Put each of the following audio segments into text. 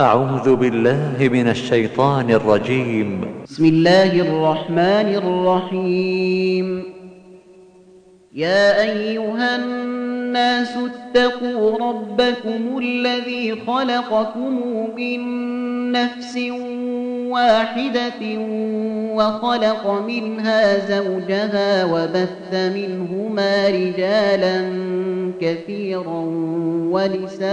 أعوذ بالله من الشيطان الرجيم. بسم الله الرحمن الرحيم. يا أيها الناس اتقوا ربكم الذي خلقكم من نفس واحدة وخلق منها زوجها وبث منهما رجالا كثيرا ونساء.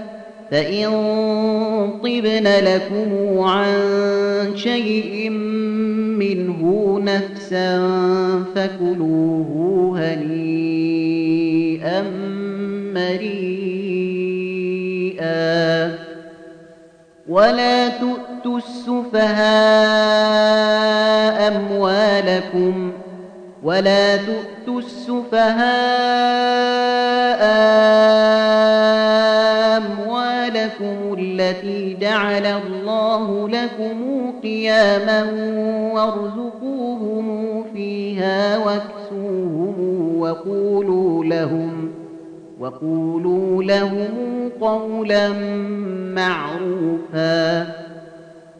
فإن طبن لكم عن شيء منه نفسا فكلوه هنيئا مريئا ولا تؤتوا السفهاء أموالكم ولا تؤتوا السفهاء التي جعل الله لكم قياما وارزقوهم فيها واكسوهم وقولوا لهم وقولوا لهم قولا معروفا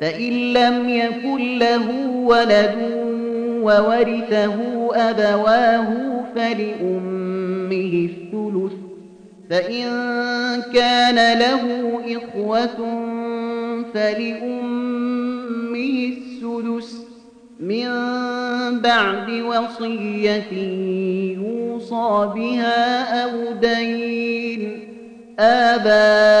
فإن لم يكن له ولد وورثه أبواه فلأمه الثلث فإن كان له إخوة فلأمه السدس من بعد وصية يوصى بها أو دين آباؤكم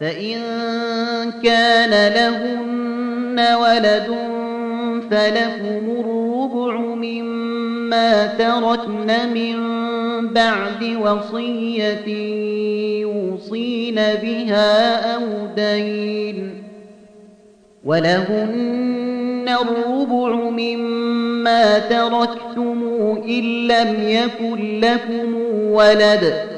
فإن كان لهن ولد فلكم الربع مما تركن من بعد وصية يوصين بها أو دين ولهن الربع مما تركتم إن لم يكن لكم ولد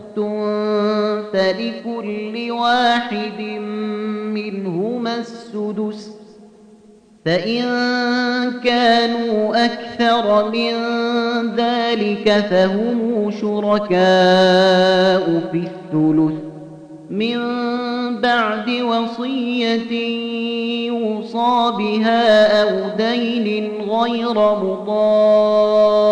فلكل واحد منهما السدس فإن كانوا أكثر من ذلك فهم شركاء في الثلث من بعد وصية يوصى بها أو دين غير مضار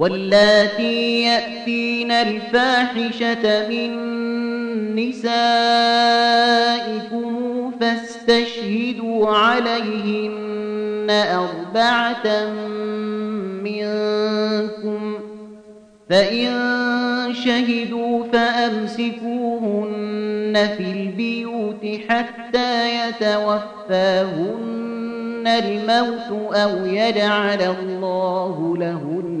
واللاتي يأتين الفاحشة من نسائكم فاستشهدوا عليهن أربعة منكم فإن شهدوا فأمسكوهن في البيوت حتى يتوفاهن الموت أو يجعل الله لهن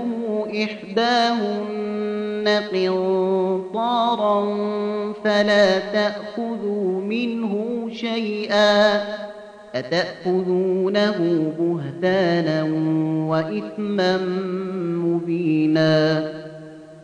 إحداهن قنطارا فلا تأخذوا منه شيئا أتأخذونه بهتانا وإثما مبينا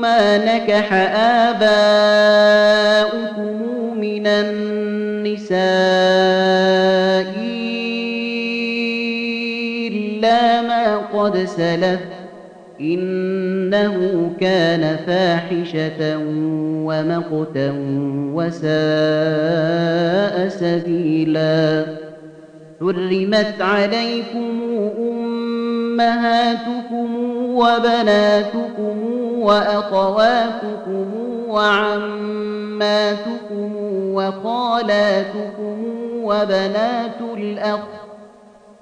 ما نكح آباؤكم من النساء إلا ما قد سلف إنه كان فاحشة ومقتا وساء سبيلا حرمت عليكم أمهاتكم وبناتكم وأخواتكم وعماتكم وخالاتكم وبنات الأخ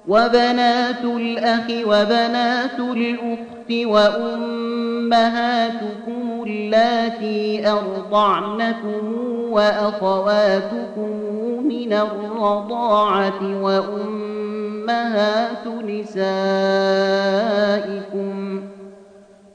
وبنات الأخ وبنات الأخت وأمهاتكم اللاتي أرضعنكم وأخواتكم من الرضاعة وأمهات نسائكم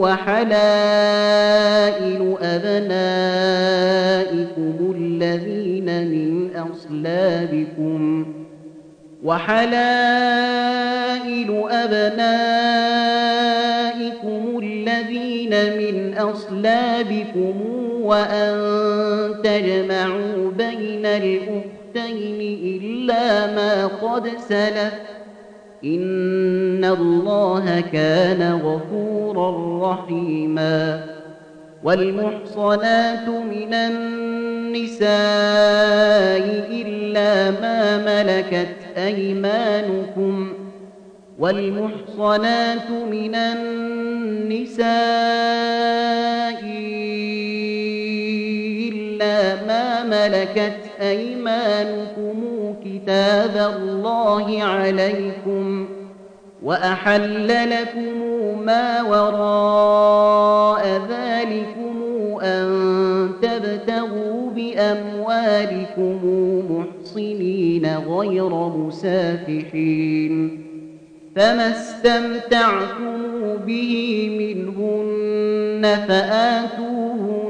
وحلائل أبنائكم الذين من أصلابكم وحلائل أبنائكم الذين من أصلابكم وأن تجمعوا بين الأختين إلا ما قد سلف إن الله كان غفورا رحيما والمحصنات من النساء إلا ما ملكت أيمانكم والمحصنات من النساء ما ملكت أيمانكم كتاب الله عليكم وأحل لكم ما وراء ذلكم أن بأموالكم محصنين غير مسافحين فما استمتعتم به منهن فآتوهن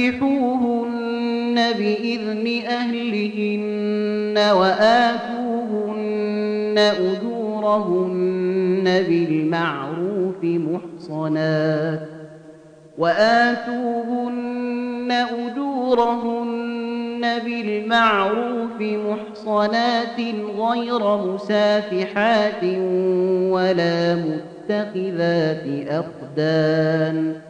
فانكحوهن بإذن أهلهن وآتوهن أجورهن بالمعروف محصنات وآتوهن أجورهن بالمعروف محصنات غير مسافحات ولا متخذات أخدان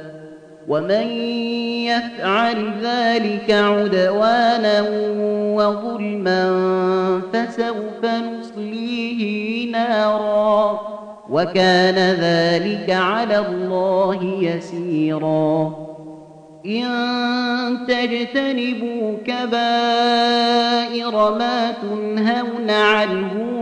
ومن يفعل ذلك عدوانا وظلما فسوف نصليه نارا وكان ذلك على الله يسيرا. إن تجتنبوا كبائر ما تنهون عنه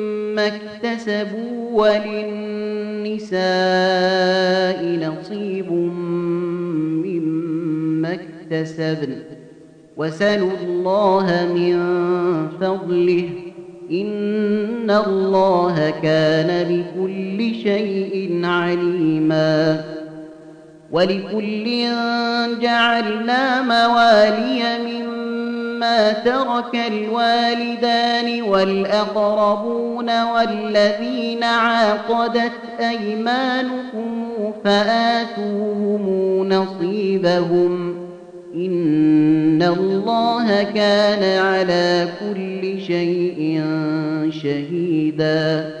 اكتسبوا وللنساء نصيب مما اكتسبن. وسلوا الله من فضله إن الله كان بكل شيء عليما. ولكل جعلنا موالي مما ترك الوالدان والأقربون والذين عاقدت أيمانكم فآتوهم نصيبهم إن الله كان على كل شيء شهيدا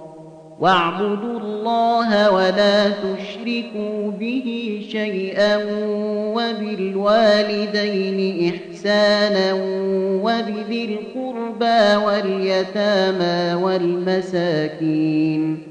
واعبدوا الله ولا تشركوا به شيئا وبالوالدين إحسانا وبذي القربى واليتامى والمساكين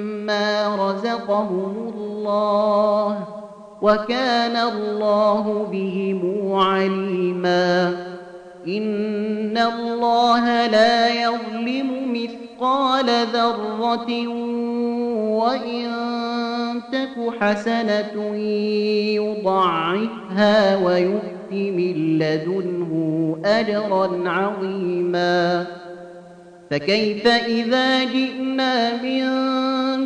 رزقهم الله وكان الله بهم عليما إن الله لا يظلم مثقال ذرة وإن تك حسنة يضعفها ويؤت من لدنه أجرا عظيما فكيف إذا جئنا من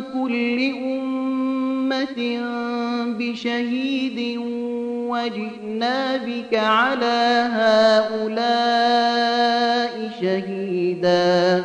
كل أمة بشهيد وجئنا بك على هؤلاء شهيدا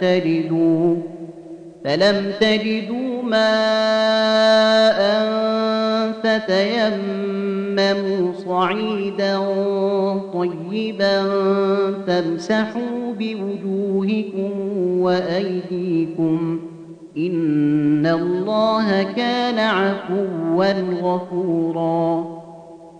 فلم تجدوا فلم تجدوا ماء فتيمموا صعيدا طيبا فامسحوا بوجوهكم وأيديكم إن الله كان عفوا غفورا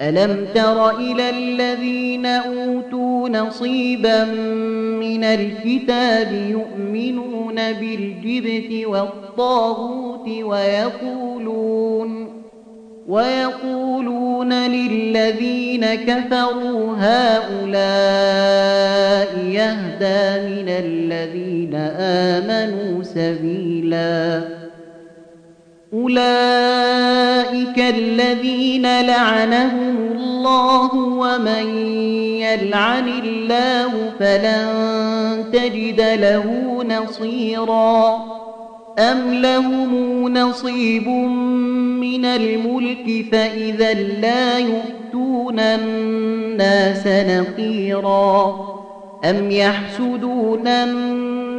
ألم تر إلى الذين أوتوا نصيبا من الكتاب يؤمنون بالجبت والطاغوت ويقولون ويقولون للذين كفروا هؤلاء يهدى من الذين آمنوا سبيلا أولئك الذين لعنهم الله ومن يلعن الله فلن تجد له نصيرا. أم لهم نصيب من الملك فإذا لا يؤتون الناس نقيرا. أم يحسدون الناس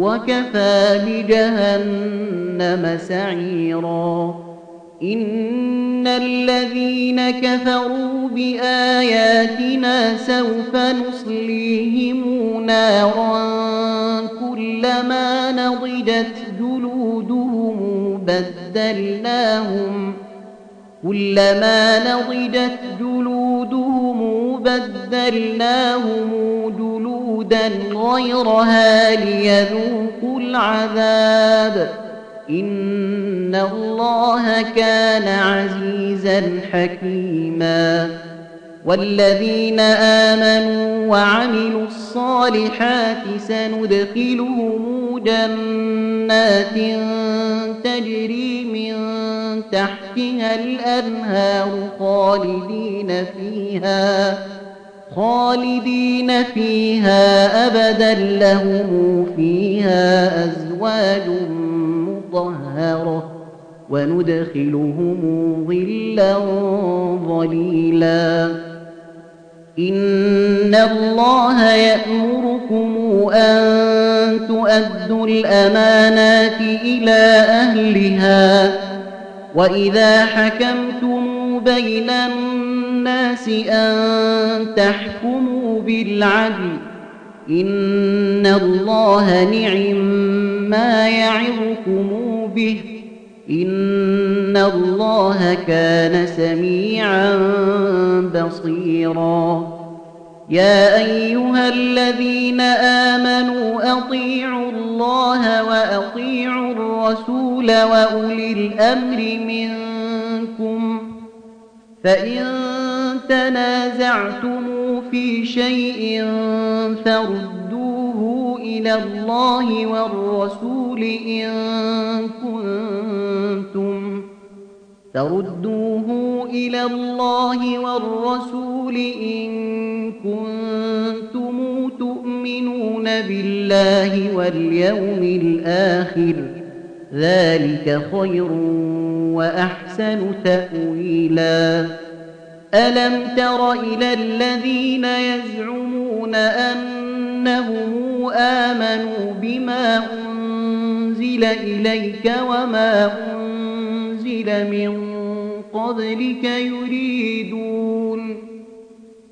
وكفى بجهنم سعيرا. إن الذين كفروا بآياتنا سوف نصليهم نارا كلما نضجت جلودهم بدلناهم كلما نضجت جلودهم بدلناهم جلودا غيرها ليذوقوا العذاب. إن الله كان عزيزا حكيما. والذين آمنوا وعملوا الصالحات سندخلهم جنات تجري من تحتها الأنهار خالدين فيها. خالدين فيها أبدا لهم فيها أزواج مطهرة وندخلهم ظلا ظليلا. إن الله يأمركم أن تؤدوا الأمانات إلى أهلها وإذا حكمتم بين الناس أن تحكموا بالعدل إن الله نعم ما يعظكم به إن الله كان سميعا بصيرا. يا أيها الذين آمنوا أطيعوا الله وأطيعوا الرسول وأولي الأمر منكم فإن تنازعتم في شيء فردوه إلى الله والرسول إن كنتم فردوه إلى الله والرسول إن كنتم تؤمنون بالله واليوم الآخر ذلك خير وأحسن تأويلا. ألم تر إلى الذين يزعمون أنهم آمنوا بما أنزل إليك وما أنزل من قبلك يريدون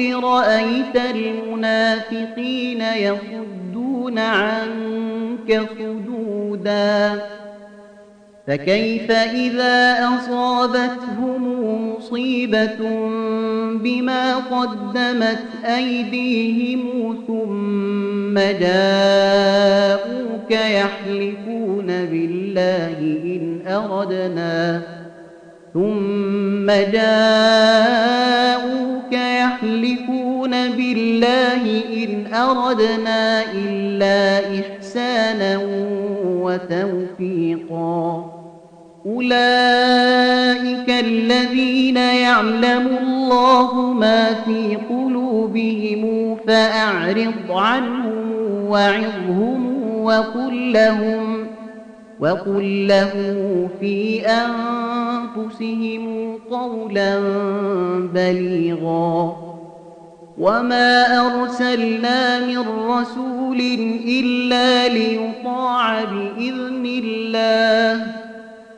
الرسول رأيت المنافقين يصدون عنك صدودا. فكيف إذا أصابتهم مصيبة بما قدمت أيديهم ثم جاءوك يحلفون بالله إن أردنا ثم جاءوك يحلفون بالله إن أردنا إلا إحسانا وتوفيقا. أولئك الذين يعلم الله ما في قلوبهم فأعرض عنهم وعظهم وقل لهم وقل له في أنفسهم قولا بليغا وما أرسلنا من رسول إلا ليطاع بإذن الله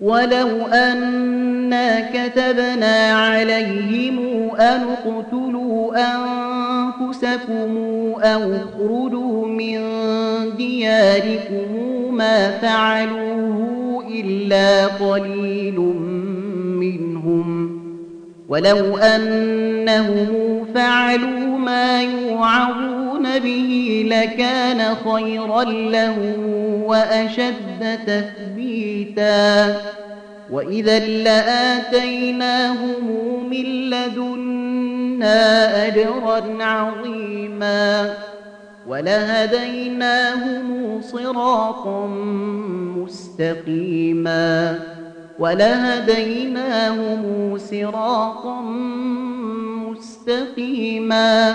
ولو أنا كتبنا عليهم أن اقتلوا أنفسكم أو اخرجوا من دياركم ما فعلوه إلا قليل منهم ولو أنهم فعلوا ما يوعظون به لكان خيرا لهم وأشد تثبيتا. وإذا لآتيناهم من لدنا أجرا عظيما. ولهديناهم صراطا مستقيما. ولهديناهم صراطا مستقيما.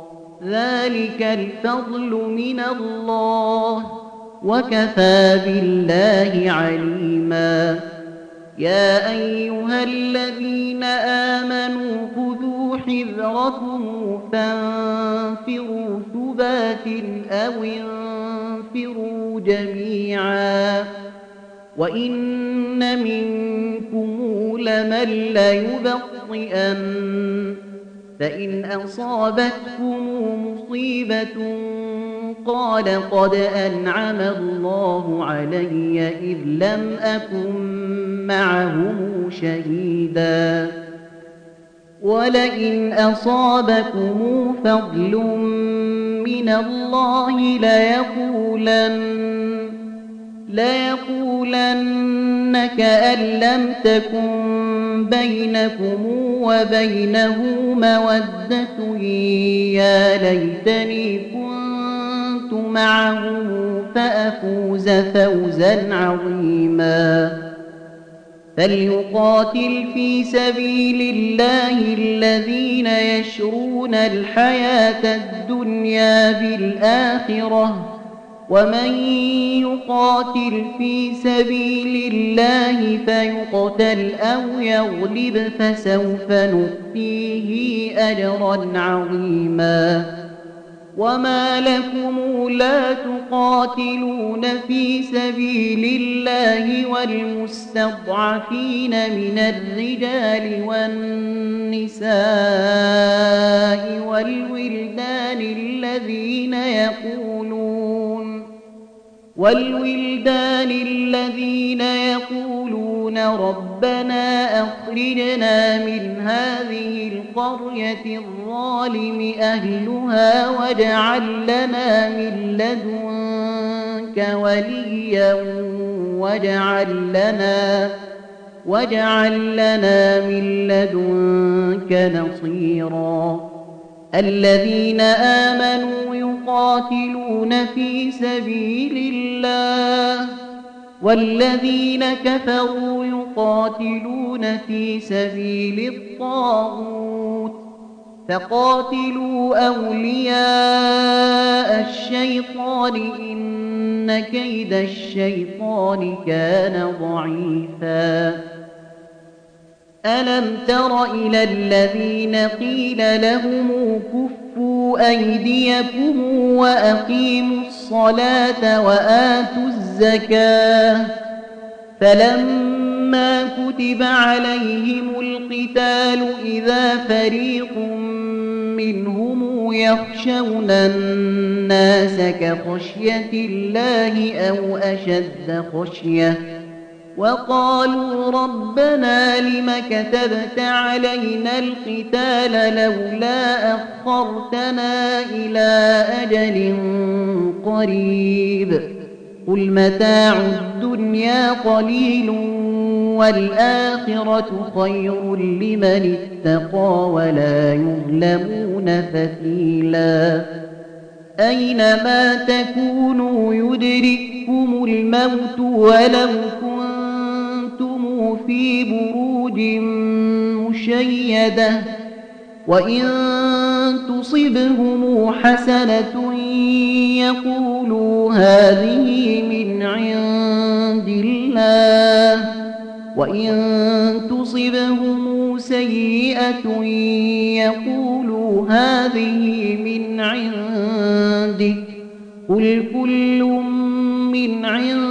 ذلك الفضل من الله وكفى بالله عليما. يا أيها الذين آمنوا خذوا حذركم فانفروا ثبات أو انفروا جميعا. وإن منكم لمن ليبطئن فإن أصابتكم مصيبة قال قد أنعم الله علي إذ لم أكن معهم شهيدا. ولئن أصابكم فضل من الله ليقولن ليقولن كأن لم تكن بينكم وبينه مودة يا ليتني كنت معه فأفوز فوزا عظيما فليقاتل في سبيل الله الذين يشرون الحياة الدنيا بالآخرة ومن يقاتل في سبيل الله فيقتل أو يغلب فسوف نؤتيه أجرا عظيما. وما لكم لا تقاتلون في سبيل الله والمستضعفين من الرجال والنساء والولدان والولدان الذين يقولون ربنا أخرجنا من هذه القرية الظالم أهلها واجعل لنا من لدنك وليا واجعل لنا واجعل لنا من لدنك نصيرا. الذين آمنوا يقاتلون في سبيل الله والذين كفروا يقاتلون في سبيل الطاغوت فقاتلوا أولياء الشيطان إن كيد الشيطان كان ضعيفا ألم تر إلى الذين قيل لهم كفوا أيديكم وأقيموا الصلاة وآتوا الزكاة فلما كتب عليهم القتال إذا فريق منهم يخشون الناس كخشية الله أو أشد خشية وقالوا ربنا لم كتبت علينا القتال لولا أخرتنا إلى أجل قريب. قل متاع الدنيا قليل والآخرة خير لمن اتقى ولا يظلمون فتيلا. أينما تكونوا يدرككم الموت ولو كنتم في بروج مشيدة وإن تصبهم حسنة يقولوا هذه من عند الله وإن تصبهم سيئة يقولوا هذه من عندك قل كل من عند الله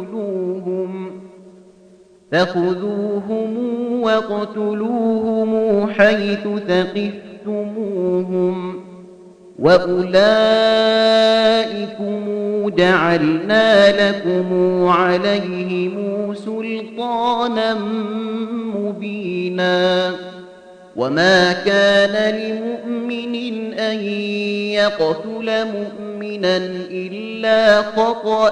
فخذوهم وقتلوهم حيث ثقفتموهم وأولئكم جعلنا لكم عليهم سلطانا مبينا وما كان لمؤمن أن يقتل مؤمنا إلا خطأ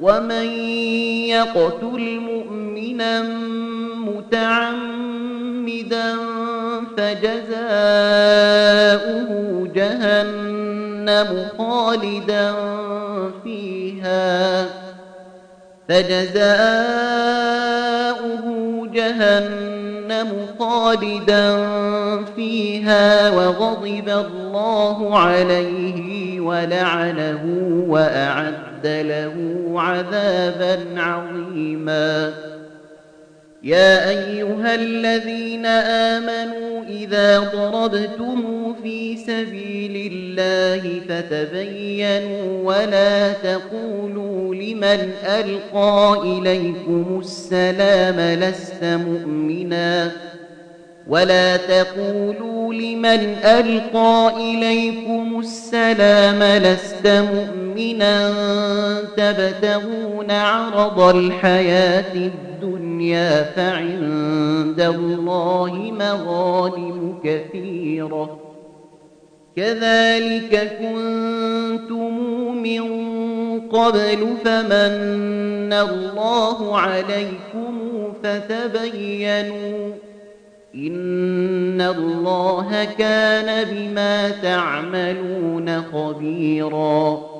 ومن يقتل مؤمنا متعمدا فجزاؤه جهنم خالدا فيها فجزاؤه جهنم خالدا فيها وغضب الله عليه ولعنه وأعد له عذابا عظيما. يا أيها الذين آمنوا إذا ضربتم في سبيل الله فتبينوا ولا تقولوا لمن ألقى إليكم السلام لست مؤمنا. ولا تقولوا لمن ألقى إليكم السلام لست مؤمنا. تبتغون عرض الحياة الدنيا فعند الله مغانم كثيرة. كذلك كنتم من قبل فمن الله عليكم فتبينوا إن الله كان بما تعملون خبيرا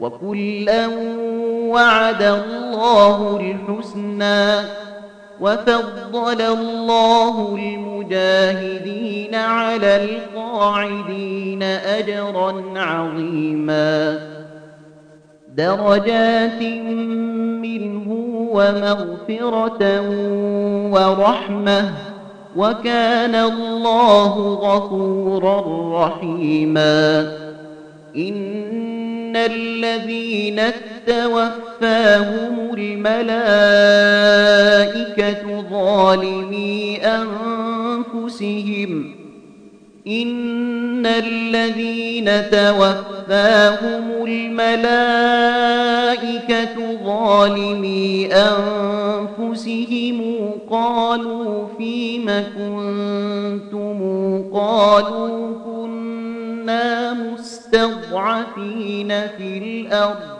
وكلا وعد الله الحسنى وفضل الله المجاهدين على القاعدين أجرا عظيما. درجات منه ومغفرة ورحمة وكان الله غفورا رحيما. إن الذين توفاهم الملائكة ظالمي أنفسهم إن الذين توفاهم الملائكة ظالمي أنفسهم قالوا فيم كنتم قالوا كنا مستضعفين في الأرض.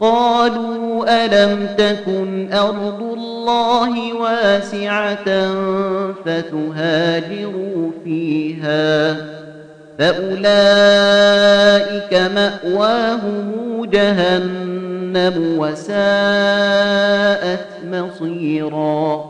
قالوا ألم تكن أرض الله واسعة فتهاجروا فيها؟ فأولئك مأواهم جهنم وساءت مصيراً.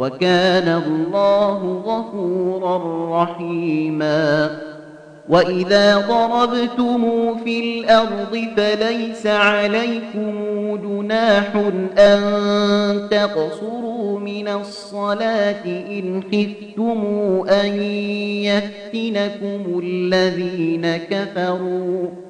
وكان الله غفورا رحيما. وإذا ضربتم في الأرض فليس عليكم جناح أن تقصروا من الصلاة إن خفتم أن يفتنكم الذين كفروا.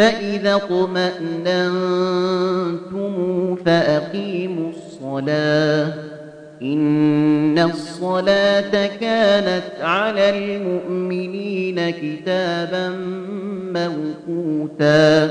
فإذا اطمأننتم فأقيموا الصلاة. إن الصلاة كانت على المؤمنين كتابا موقوتا.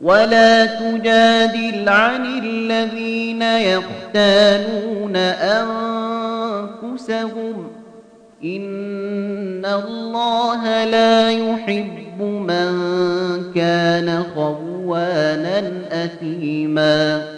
ولا تجادل عن الذين يختانون أنفسهم. إن الله لا يحب من كان خوانا أثيما.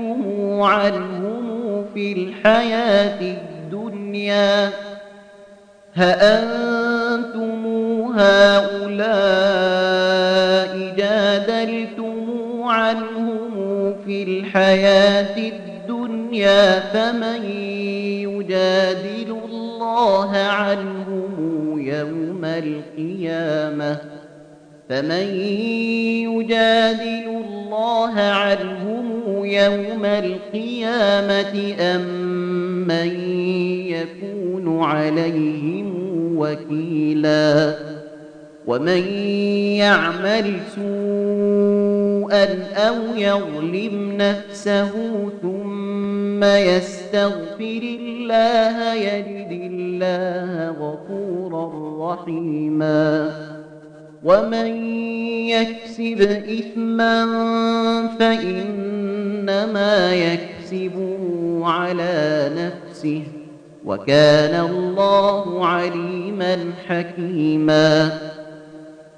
عنهم في الحياة الدنيا هأنتم هؤلاء جادلتم عنهم في الحياة الدنيا فمن يجادل الله عنهم يوم القيامة فمن يجادل الله عنهم يوم القيامة أم من يكون عليهم وكيلا ومن يعمل سوءا أو يظلم نفسه ثم يستغفر الله يجد الله غفورا رحيما. ومن يكسب إثما فإنما يكسبه على نفسه وكان الله عليما حكيما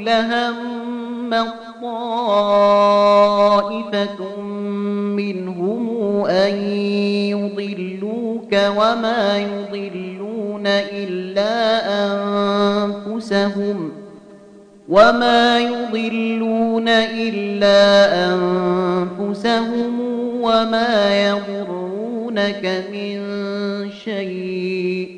لهم طائفة منهم أن يضلوك وما يضلون إلا أنفسهم وما يضلون إلا أنفسهم وما يضرونك من شيء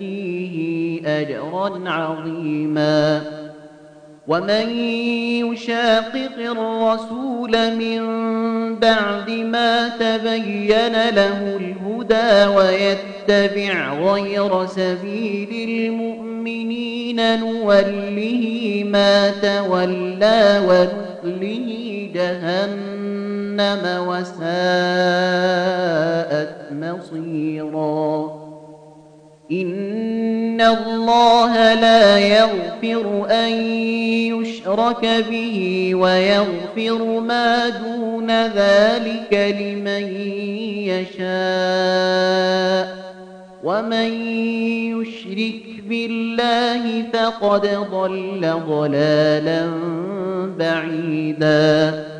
نؤتيه أجرا عظيما. ومن يشاقق الرسول من بعد ما تبين له الهدى ويتبع غير سبيل المؤمنين نوله ما تولى ونصله جهنم وساءت مصيرا. إن الله لا يغفر أن يشرك به ويغفر ما دون ذلك لمن يشاء ومن يشرك بالله فقد ضل ضلالا بعيدا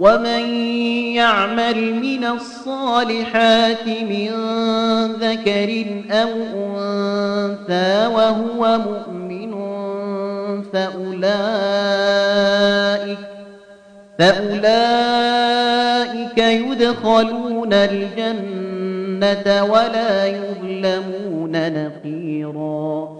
ومن يعمل من الصالحات من ذكر أو أنثى وهو مؤمن فأولئك فأولئك يدخلون الجنة ولا يظلمون نقيرا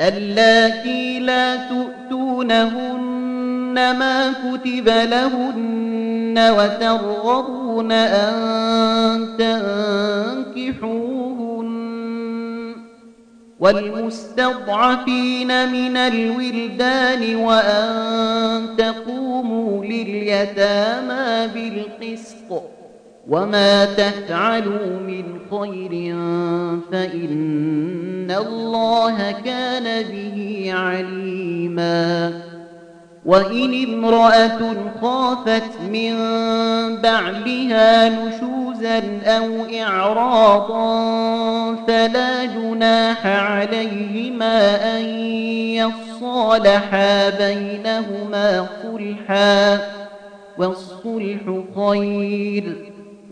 اللاتي لا تؤتونهن ما كتب لهن وترغبون أن تنكحوهن والمستضعفين من الولدان وأن تقوموا لليتامى بالقسط وما تفعلوا من خير فإن الله كان به عليما وإن امرأة خافت من بعلها نشوزا أو إعراضا فلا جناح عليهما أن يصالحا بينهما صلحا والصلح خير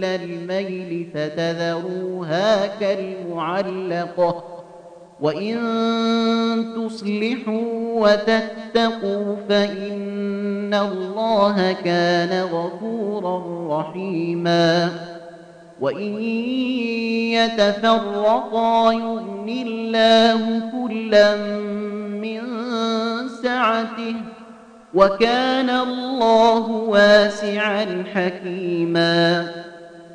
كل الميل فتذروها كالمعلقة وإن تصلحوا وتتقوا فإن الله كان غفورا رحيما. وإن يتفرقا يغن الله كلا من سعته وكان الله واسعا حكيما.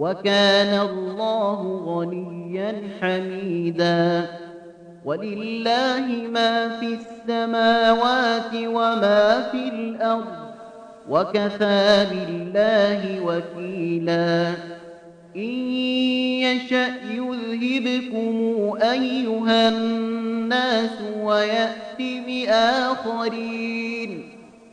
وكان الله غنيا حميدا. ولله ما في السماوات وما في الأرض وكفى بالله وكيلا. إن يشأ يذهبكم أيها الناس ويأت بآخرين.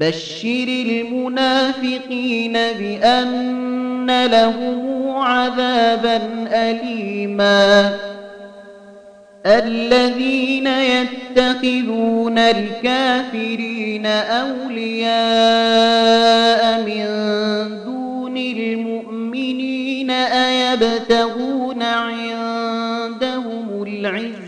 بشر المنافقين بأن لهم عذابا أليما الذين يتخذون الكافرين أولياء من دون المؤمنين أيبتغون عندهم العزة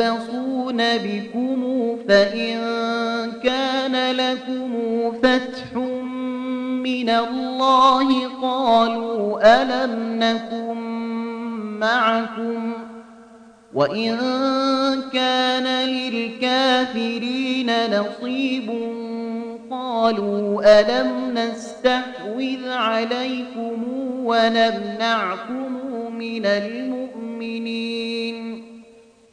يتربصون بكم فإن كان لكم فتح من الله قالوا ألم نكن معكم وإن كان للكافرين نصيب قالوا ألم نستحوذ عليكم ونمنعكم من المؤمنين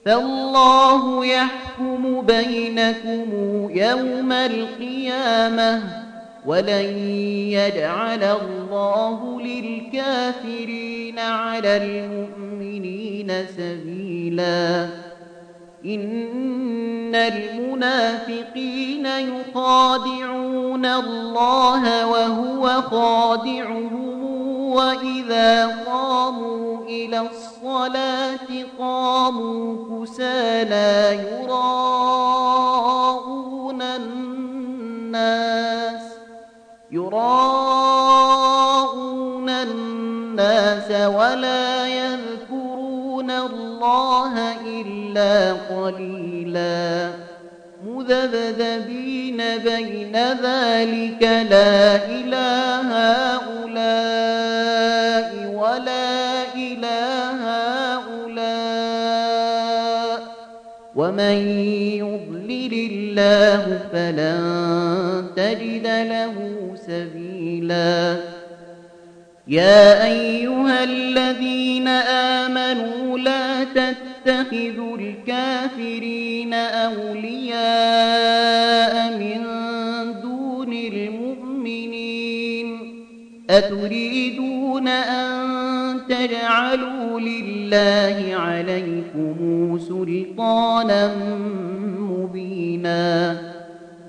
فالله يحكم بينكم يوم القيامة ولن يجعل الله للكافرين على المؤمنين سبيلا. إن المنافقين يخادعون الله وهو خادعهم وإذا قاموا إلى الصلاة قاموا كسالى يراءون الناس يراءون الناس ولا يذكرون الله إلا قليلا مذبذبين بين ذلك لا إله هؤلاء ولا إله هؤلاء. ومن يضلل الله فلن تجد له سبيلا. يا أيها الذين آمنوا لا تتخذوا الكافرين أولياء من دون المؤمنين أتريدون أن تجعلوا لله عليكم سلطانا مبينا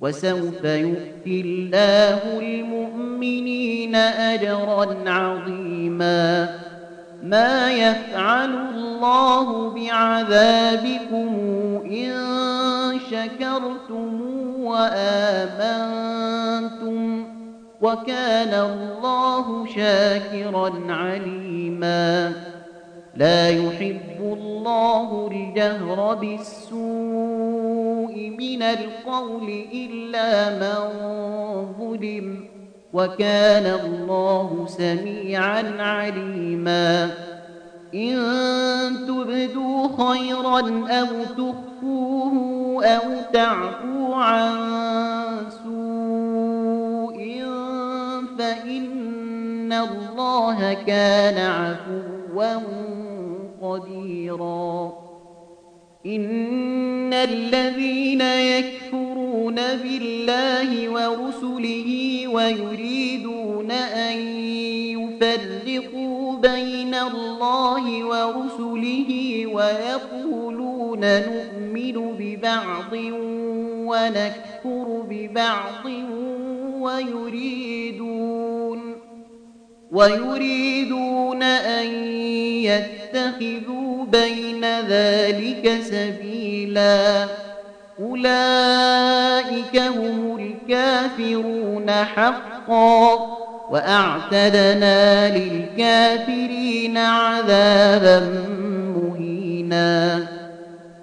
وسوف يؤتي الله المؤمنين أجرا عظيما. ما يفعل الله بعذابكم إن شكرتم وآمنتم وكان الله شاكرا عليما. لا يحب الله الجهر بالسوء من القول إلا من ظلم وكان الله سميعا عليما. إن تبدوا خيرا أو تخفوه أو تعفو عن سوء فإن الله كان عفوا قديرا. إن الذين يكفرون بالله ورسله ويريدون أن يفرقوا بين الله ورسله ويقولون نؤمن ببعض ونكفر ببعض ويريدون ويريدون أن يتخذوا بين ذلك سبيلا. أولئك هم الكافرون حقا وأعتدنا للكافرين عذابا مهينا.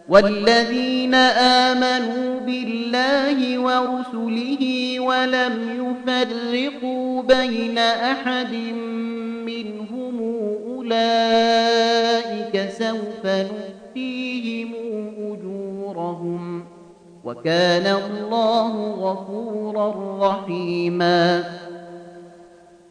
والذين آمنوا بالله ورسله ولم يفرقوا بين أحد منهم أولئك سوف نؤتيهم أجورهم وكان الله غفورا رحيما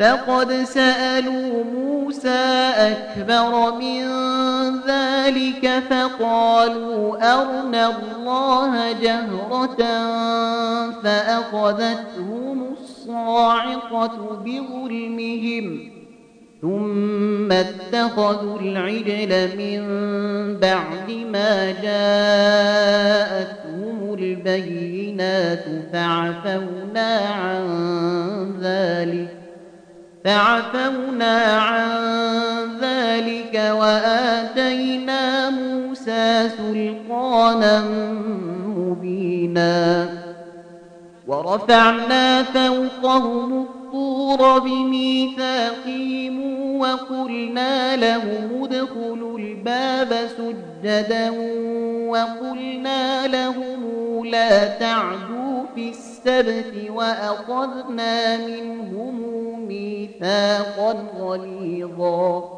فقد سألوا موسى أكبر من ذلك فقالوا أرنا الله جهرة فأخذتهم الصاعقة بظلمهم ثم اتخذوا العجل من بعد ما جاءتهم البينات فعفونا عن ذلك فعفونا عن ذلك وآتينا موسى سلطانا مبينا ورفعنا فوقهم الطور بميثاقهم وقلنا لهم ادخلوا الباب سجدا وقلنا لهم لا تعدوا في السبت وأخذنا منهم ميثاقا غليظا.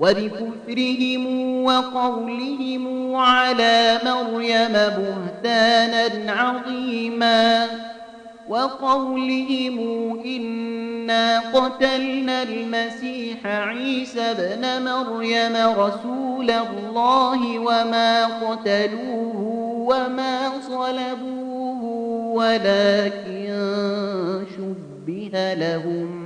وبكفرهم وقولهم على مريم بهتانا عظيما وقولهم إنا قتلنا المسيح عيسى ابن مريم رسول الله وما قتلوه وما صلبوه ولكن شبه لهم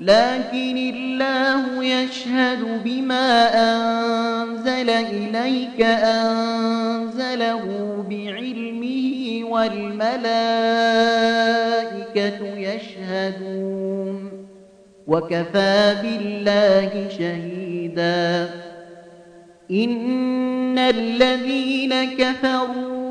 لكن الله يشهد بما أنزل إليك أنزله بعلمه والملائكة يشهدون وكفى بالله شهيدا إن الذين كفروا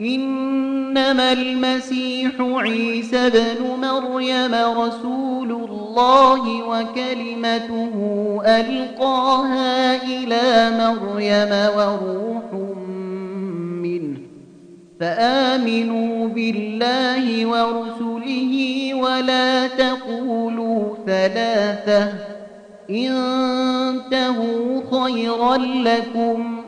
إنما المسيح عيسى بن مريم رسول الله وكلمته ألقاها إلى مريم وروح منه فآمنوا بالله ورسله ولا تقولوا ثلاثة انتهوا خيرا لكم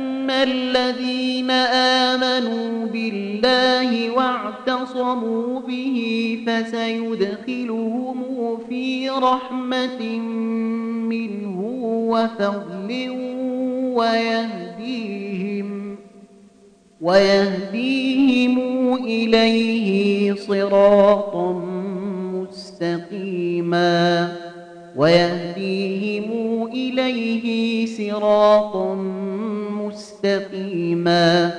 الذين آمنوا بالله واعتصموا به فسيدخلهم في رحمة منه وفضل ويهديهم ويهديهم إليه صراطا مستقيما ويهديهم إليه صراطا مستقيما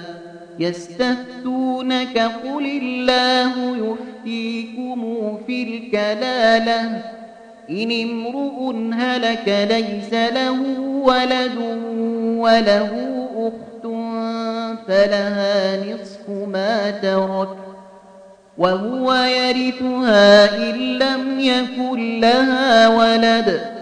يستفتونك قل الله يفتيكم في الكلالة إن امرؤ هلك ليس له ولد وله أخت فلها نصف ما ترك وهو يرثها إن لم يكن لها ولد